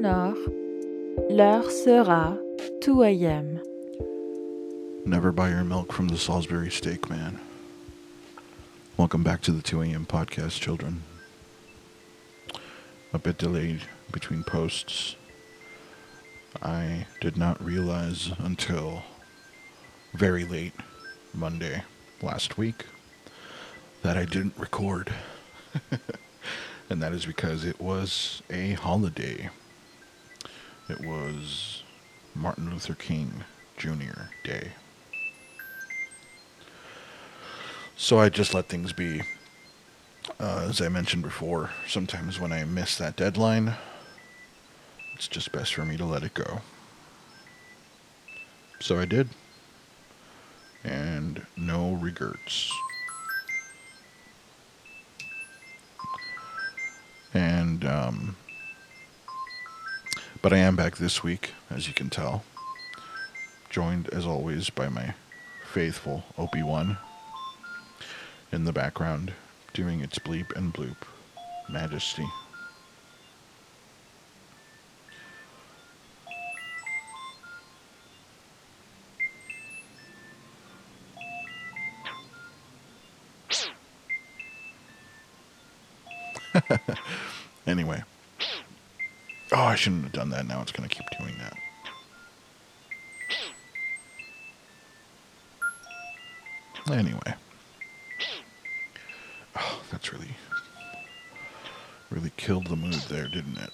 sonore, l'heure sera 2 a.m. Never buy your milk from the Salisbury steak man. Welcome back to the 2 a.m. podcast, children. A bit delayed between posts. I did not realize until very late Monday last week that I didn't record. and that is because it was a holiday. It was Martin Luther King Jr. Day. So I just let things be. Uh, as I mentioned before, sometimes when I miss that deadline, it's just best for me to let it go. So I did. And no regrets. And, um, but I am back this week, as you can tell. Joined, as always, by my faithful OP-1 in the background, doing its bleep and bloop majesty. anyway. Oh, I shouldn't have done that. Now it's going to keep doing that. Anyway. Oh, that's really, really killed the mood there, didn't it?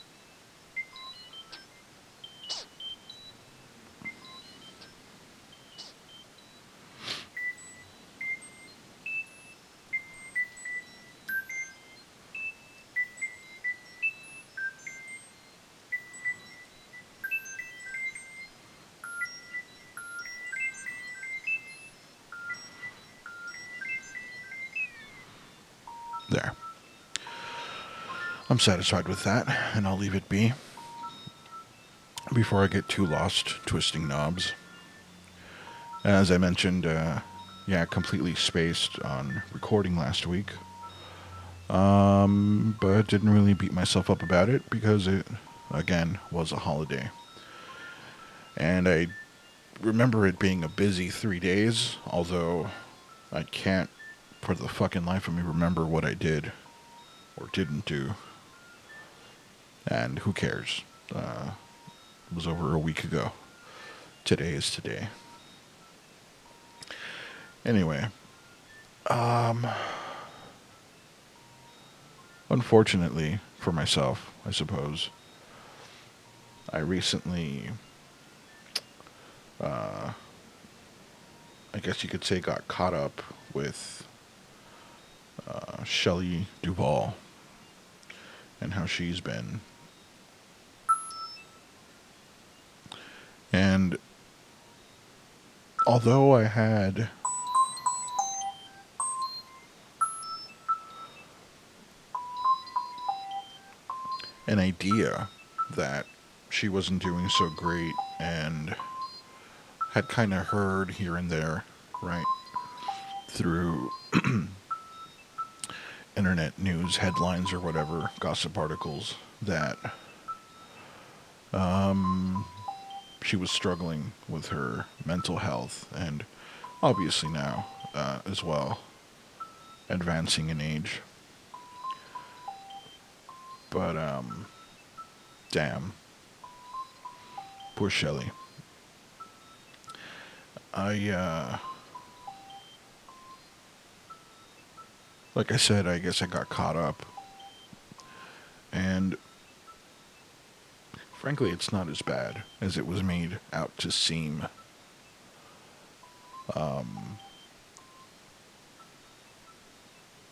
I'm satisfied with that, and I'll leave it be. Before I get too lost twisting knobs. As I mentioned, uh, yeah, completely spaced on recording last week. Um, but didn't really beat myself up about it because it, again, was a holiday. And I remember it being a busy three days, although I can't for the fucking life of me remember what I did or didn't do. And who cares? Uh, it was over a week ago. Today is today. Anyway, um, unfortunately for myself, I suppose, I recently, uh, I guess you could say, got caught up with uh, Shelley Duvall and how she's been. And although I had an idea that she wasn't doing so great and had kind of heard here and there, right, through internet news headlines or whatever, gossip articles, that um, she was struggling with her mental health and obviously now uh, as well, advancing in age. But, um, damn. Poor Shelley. I, uh, like I said, I guess I got caught up. And frankly, it's not as bad as it was made out to seem. Um,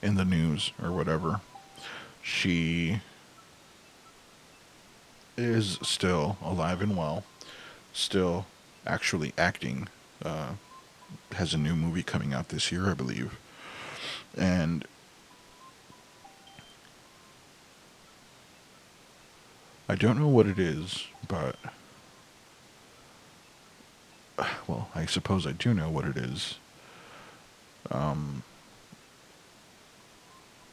in the news or whatever. She is still alive and well, still actually acting. Uh, has a new movie coming out this year, I believe. And I don't know what it is, but. Well, I suppose I do know what it is. Um,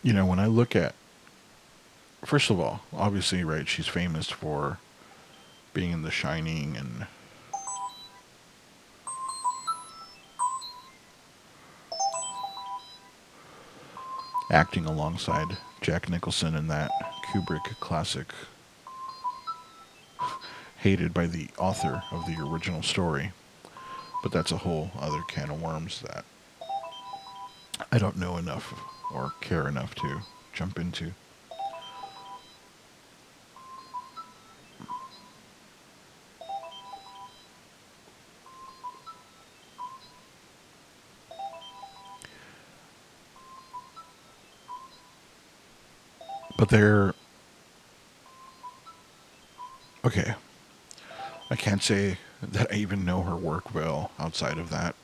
you know, when I look at. First of all, obviously, right, she's famous for being in The Shining and acting alongside Jack Nicholson in that Kubrick classic, hated by the author of the original story. But that's a whole other can of worms that I don't know enough or care enough to jump into. But they're okay. I can't say that I even know her work well outside of that.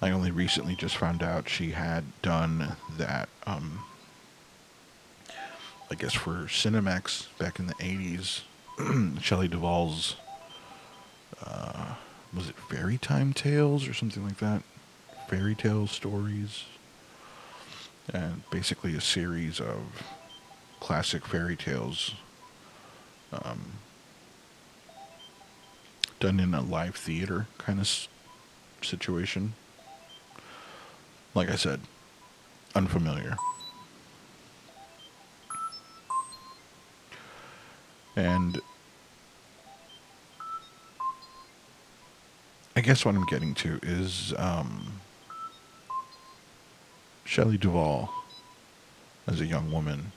I only recently just found out she had done that, um, I guess for Cinemax back in the 80s. Shelley Duvall's, uh, was it Fairy Time Tales or something like that? Fairy Tale Stories. And basically a series of classic fairy tales um, done in a live theater kind of s- situation. Like I said, unfamiliar. And I guess what I'm getting to is um, Shelley Duvall as a young woman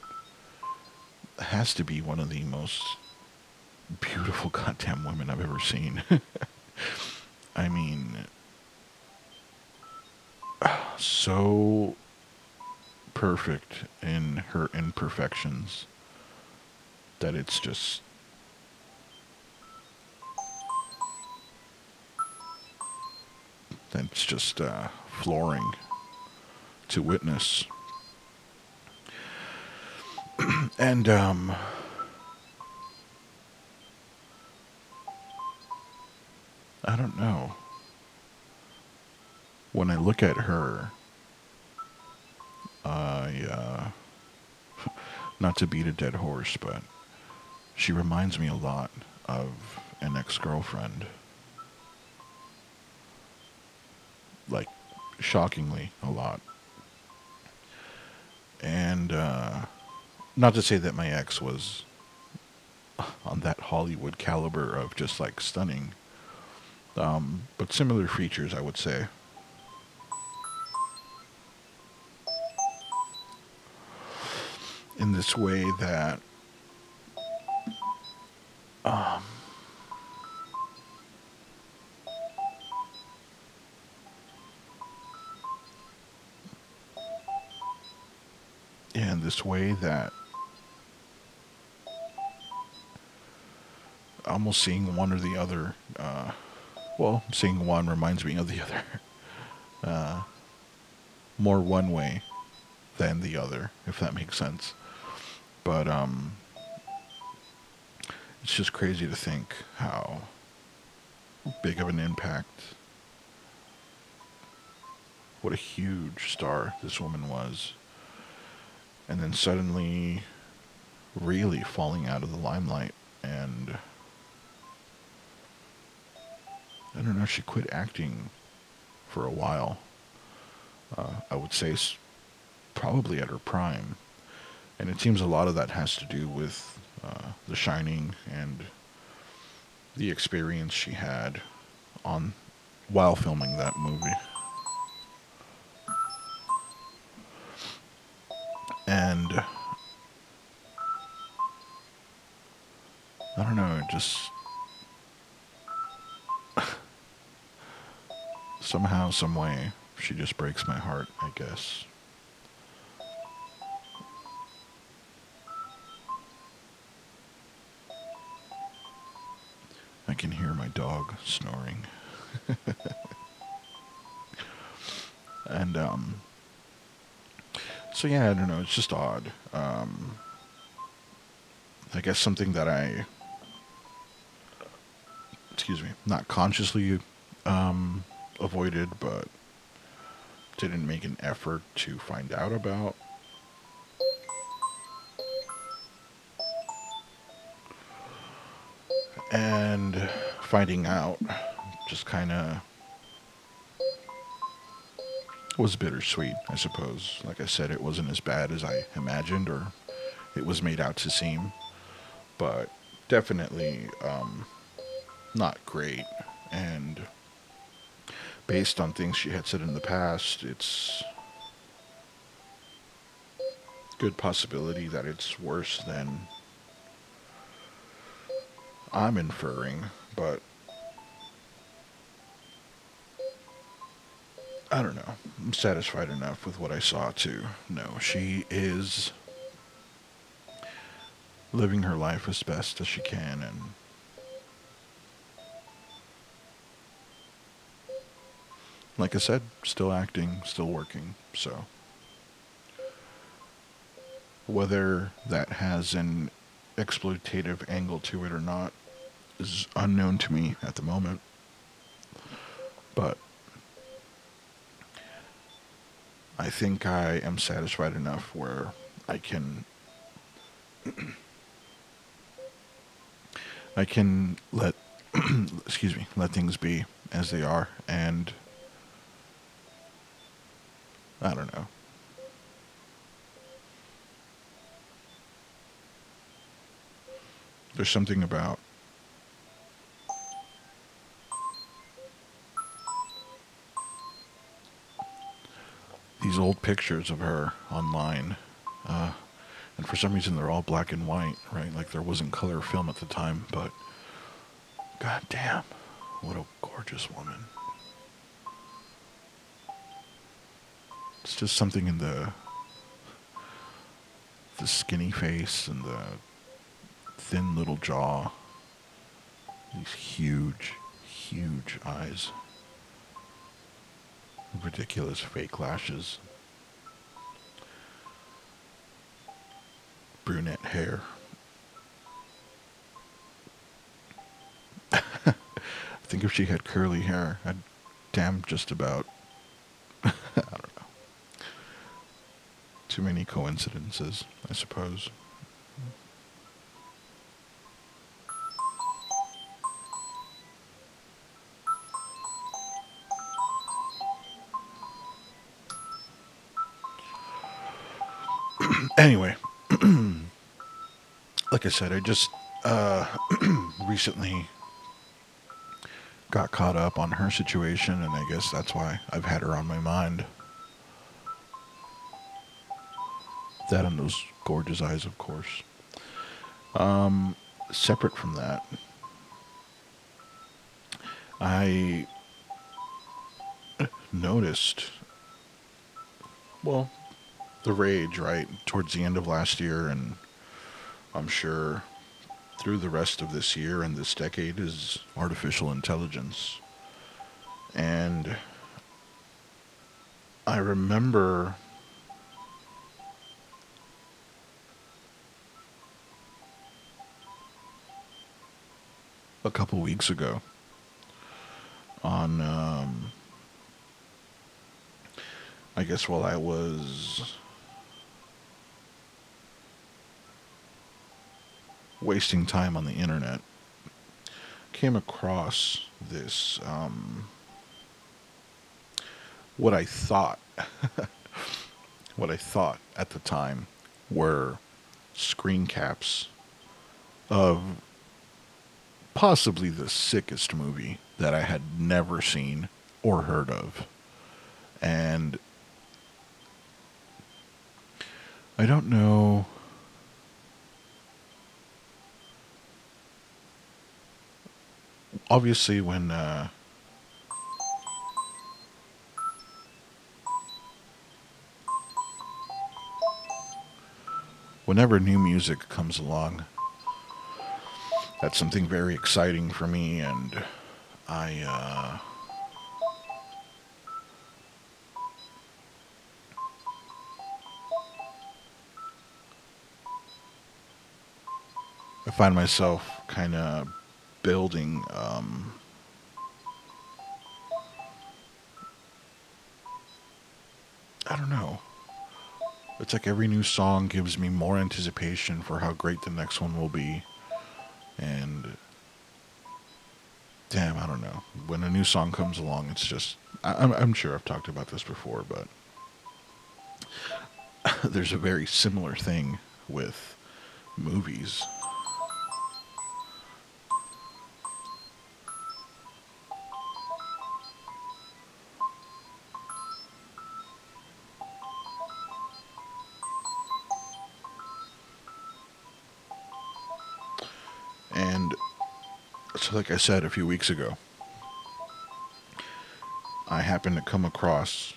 has to be one of the most beautiful goddamn women I've ever seen. I mean, so perfect in her imperfections that it's just that's just uh, flooring to witness. and um, I don't know. When I look at her, I uh, not to beat a dead horse, but she reminds me a lot of an ex-girlfriend. Like, shockingly, a lot. And uh, not to say that my ex was on that Hollywood caliber of just like stunning, um, but similar features, I would say. In this way that um, in this way that almost seeing one or the other. Uh, well, seeing one reminds me of the other. Uh, more one way than the other, if that makes sense. But um, it's just crazy to think how big of an impact, what a huge star this woman was. And then suddenly, really falling out of the limelight and I don't know, she quit acting for a while. Uh, I would say probably at her prime. And it seems a lot of that has to do with uh, The Shining and the experience she had on while filming that movie. And I don't know, just somehow, some way, she just breaks my heart, I guess. I can hear my dog snoring. and, um, so yeah, I don't know, it's just odd. Um, I guess something that I, excuse me, not consciously, um, avoided, but didn't make an effort to find out about. And finding out just kind of was bittersweet, I suppose. Like I said, it wasn't as bad as I imagined or it was made out to seem, but definitely um, not great. And based on things she had said in the past, it's good possibility that it's worse than I'm inferring, but I don't know. I'm satisfied enough with what I saw to know she is living her life as best as she can and like I said, still acting, still working. So whether that has an exploitative angle to it or not is unknown to me at the moment. But I think I am satisfied enough where I can I can let excuse me, let things be as they are and I don't know. There's something about these old pictures of her online. Uh, and for some reason, they're all black and white, right? Like there wasn't color film at the time, but god damn, what a gorgeous woman. Just something in the the skinny face and the thin little jaw. These huge, huge eyes ridiculous fake lashes, brunette hair. I think if she had curly hair, I'd damn just about. I don't know. Too many coincidences, I suppose. anyway, like I said, I just uh, recently got caught up on her situation, and I guess that's why I've had her on my mind. That and those gorgeous eyes, of course. Um, separate from that, I noticed, well, the rage, right, towards the end of last year, and I'm sure through the rest of this year and this decade is artificial intelligence. And I remember a couple weeks ago on, um, I guess while I was wasting time on the internet, came across this, um, what I thought, what I thought at the time were screen caps of possibly the sickest movie that I had never seen or heard of. And I don't know obviously when uh, whenever new music comes along that's something very exciting for me and i uh, I find myself kind of building um, I don't know. It's like every new song gives me more anticipation for how great the next one will be. And damn, I don't know. When a new song comes along, it's just I, I'm I'm sure I've talked about this before, but there's a very similar thing with movies. Like I said a few weeks ago, I happened to come across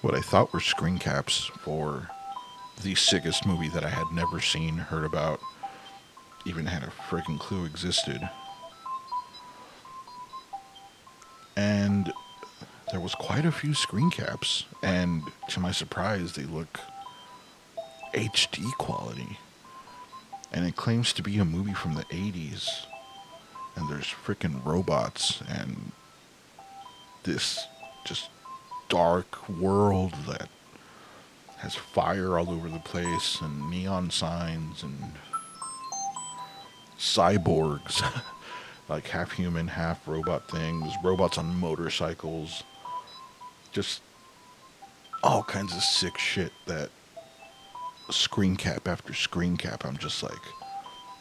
what I thought were screen caps for the sickest movie that I had never seen, heard about, even had a freaking clue existed. And there was quite a few screen caps, and to my surprise, they look HD quality. And it claims to be a movie from the 80s. And there's freaking robots and this just dark world that has fire all over the place and neon signs and cyborgs like half human half robot things robots on motorcycles just all kinds of sick shit that screen cap after screen cap i'm just like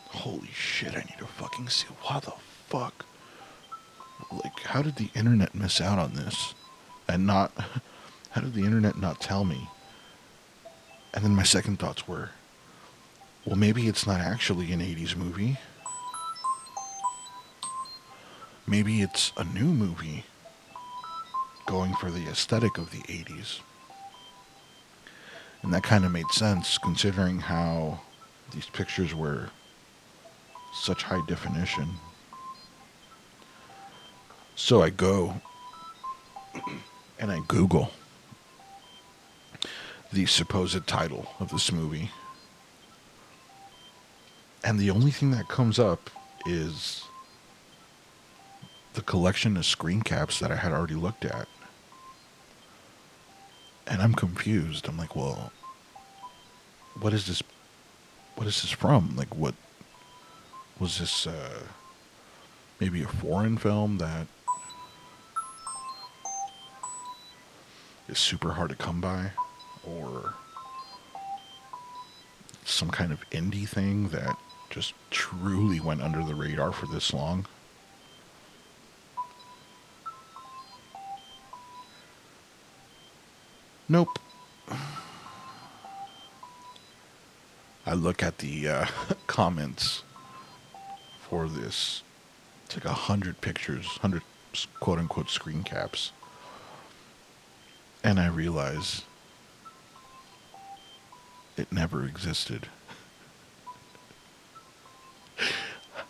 holy shit i need to fucking see Why the fuck? Like how did the internet miss out on this? And not how did the internet not tell me? And then my second thoughts were well maybe it's not actually an 80s movie. Maybe it's a new movie going for the aesthetic of the 80s and that kind of made sense considering how these pictures were such high definition so i go and I Google the supposed title of this movie. And the only thing that comes up is the collection of screen caps that I had already looked at. And I'm confused. I'm like, well, what is this? What is this from? Like, what was this? Uh, maybe a foreign film that is super hard to come by, or some kind of indie thing that just truly went under the radar for this long. Nope. I look at the uh, comments for this. It's like a hundred pictures, hundred quote unquote screen caps. And I realize it never existed.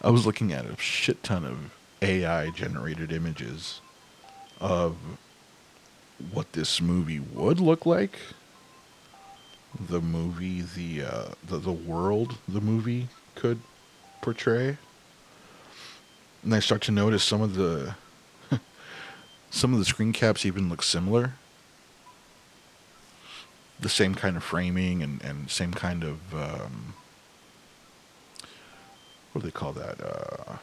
I was looking at a shit ton of AI generated images of what this movie would look like. The movie, the uh, the the world the movie could portray. And I start to notice some of the some of the screen caps even look similar the same kind of framing and, and same kind of um, what do they call that? Uh,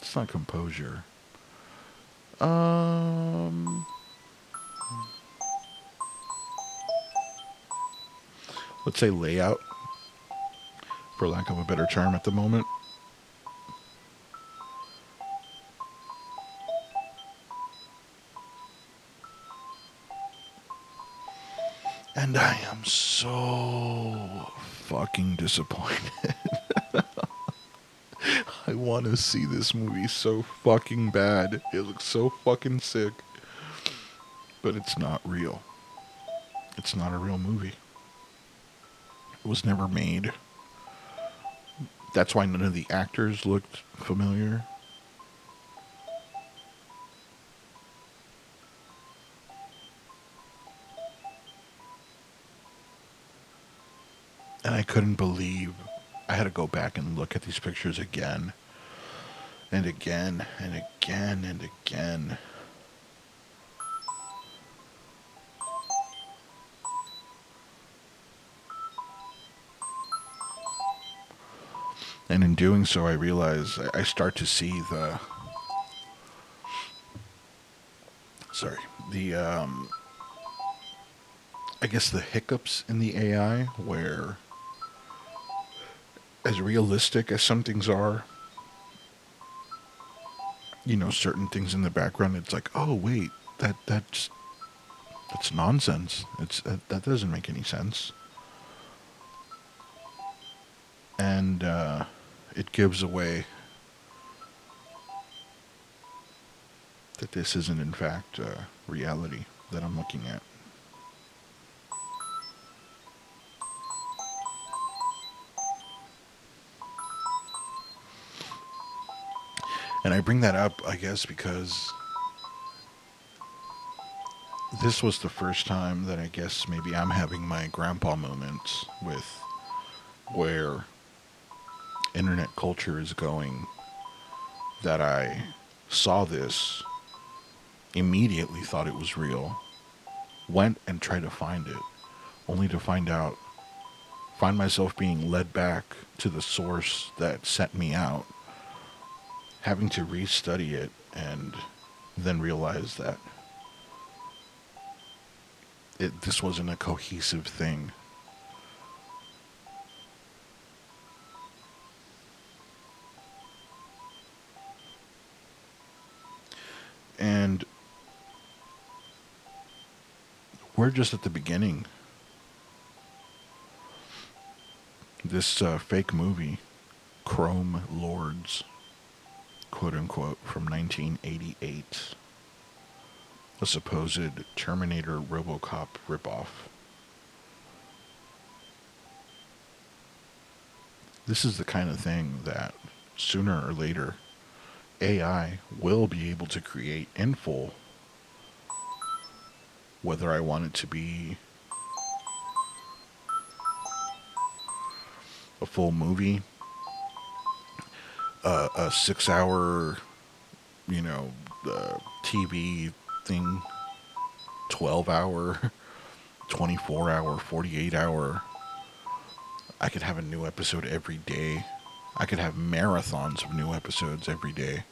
it's not composure. Um, let's say layout, for lack of a better term at the moment. And I am so fucking disappointed. I want to see this movie so fucking bad. It looks so fucking sick. But it's not real. It's not a real movie. It was never made. That's why none of the actors looked familiar. and I couldn't believe I had to go back and look at these pictures again and again and again and again. And in doing so, I realize I start to see the. Sorry, the um, I guess the hiccups in the AI, where as realistic as some things are, you know, certain things in the background, it's like, oh wait, that that's that's nonsense. It's that, that doesn't make any sense. And uh, it gives away that this isn't in fact uh, reality that I'm looking at. And I bring that up, I guess, because this was the first time that I guess maybe I'm having my grandpa moments with where internet culture is going that I saw this, immediately thought it was real, went and tried to find it, only to find out, find myself being led back to the source that sent me out, having to restudy it, and then realize that it, this wasn't a cohesive thing. And we're just at the beginning. This uh, fake movie, Chrome Lords, quote unquote, from 1988 a supposed Terminator Robocop ripoff. This is the kind of thing that sooner or later AI will be able to create in full, whether I want it to be a full movie, uh, a six hour, you know, uh, TV thing 12 hour, 24 hour, 48 hour. I could have a new episode every day. I could have marathons of new episodes every day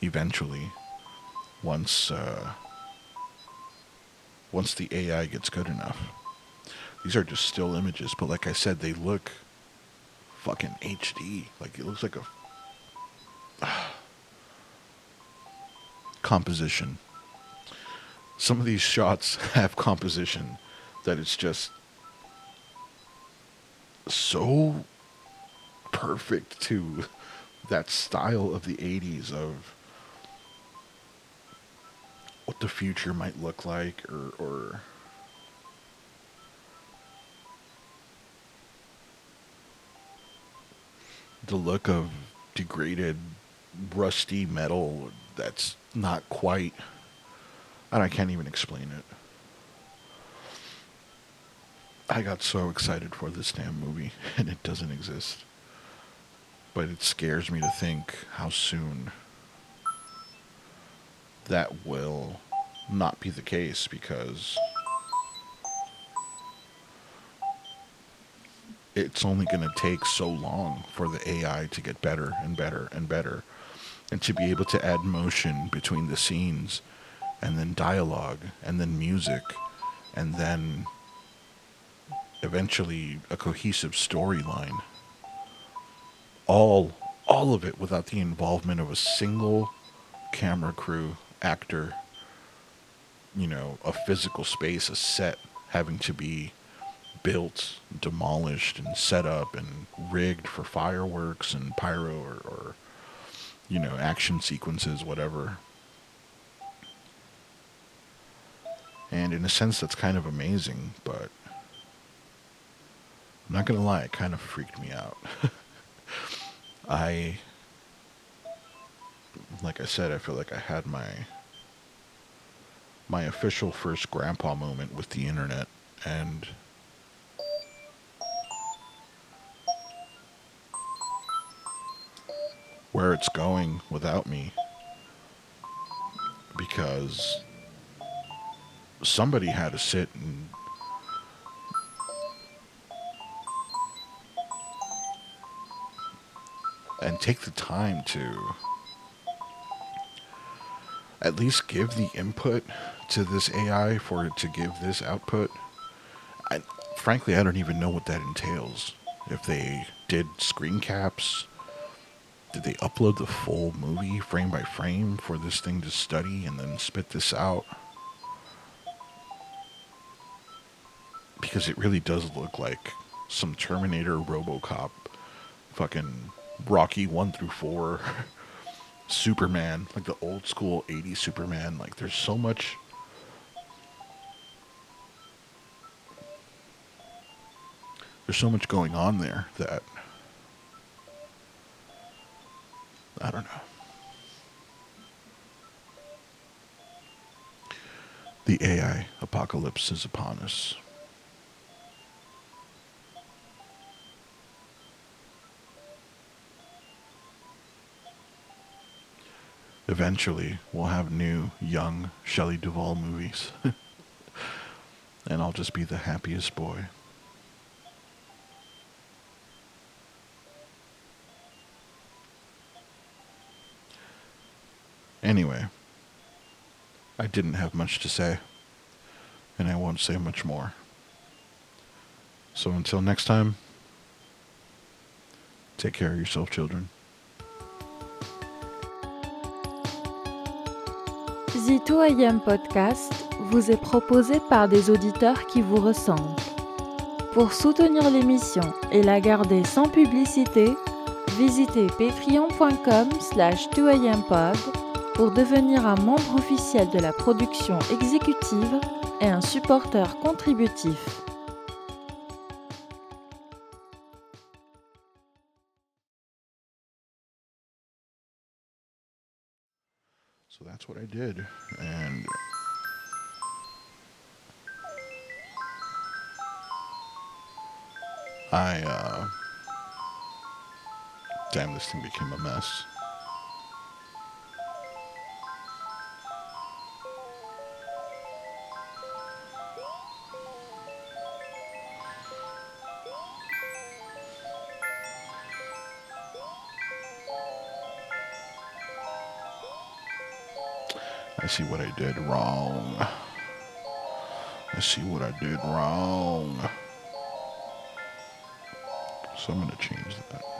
eventually once uh, once the AI gets good enough. These are just still images, but like I said, they look fucking HD. Like it looks like a composition. Some of these shots have composition that it's just so perfect to that style of the 80s of what the future might look like or, or the look of degraded rusty metal that's not quite and I can't even explain it. I got so excited for this damn movie, and it doesn't exist. But it scares me to think how soon that will not be the case because it's only going to take so long for the AI to get better and better and better and to be able to add motion between the scenes and then dialogue and then music and then eventually a cohesive storyline. All all of it without the involvement of a single camera crew actor you know a physical space a set having to be built demolished and set up and rigged for fireworks and pyro or, or you know action sequences whatever And in a sense, that's kind of amazing, but I'm not going to lie, it kind of freaked me out. I, like I said, I feel like I had my my official first grandpa moment with the internet and where it's going without me because somebody had to sit and and take the time to at least give the input to this AI for it to give this output. I, frankly, I don't even know what that entails. If they did screen caps, did they upload the full movie frame by frame for this thing to study and then spit this out? Because it really does look like some Terminator Robocop fucking Rocky 1 through 4 Superman, like the old school 80s Superman. Like there's so much there's so much going on there that The AI apocalypse is upon us. eventually we'll have new young Shelley Duvall movies. and I'll just be the happiest boy. Anyway, I didn't have much to say, and I won't say much more. So until next time, take care of yourself, children. The 2AM Podcast vous est proposé par des auditeurs qui vous ressemblent. Pour soutenir l'émission et la garder sans publicité, visitez patreon.com slash 2ampod pour devenir un membre officiel de la production exécutive et un supporteur contributif. So that's what I did. Uh, damn, this thing became a mess. I see what I did wrong. I see what I did wrong. So I'm going to change that.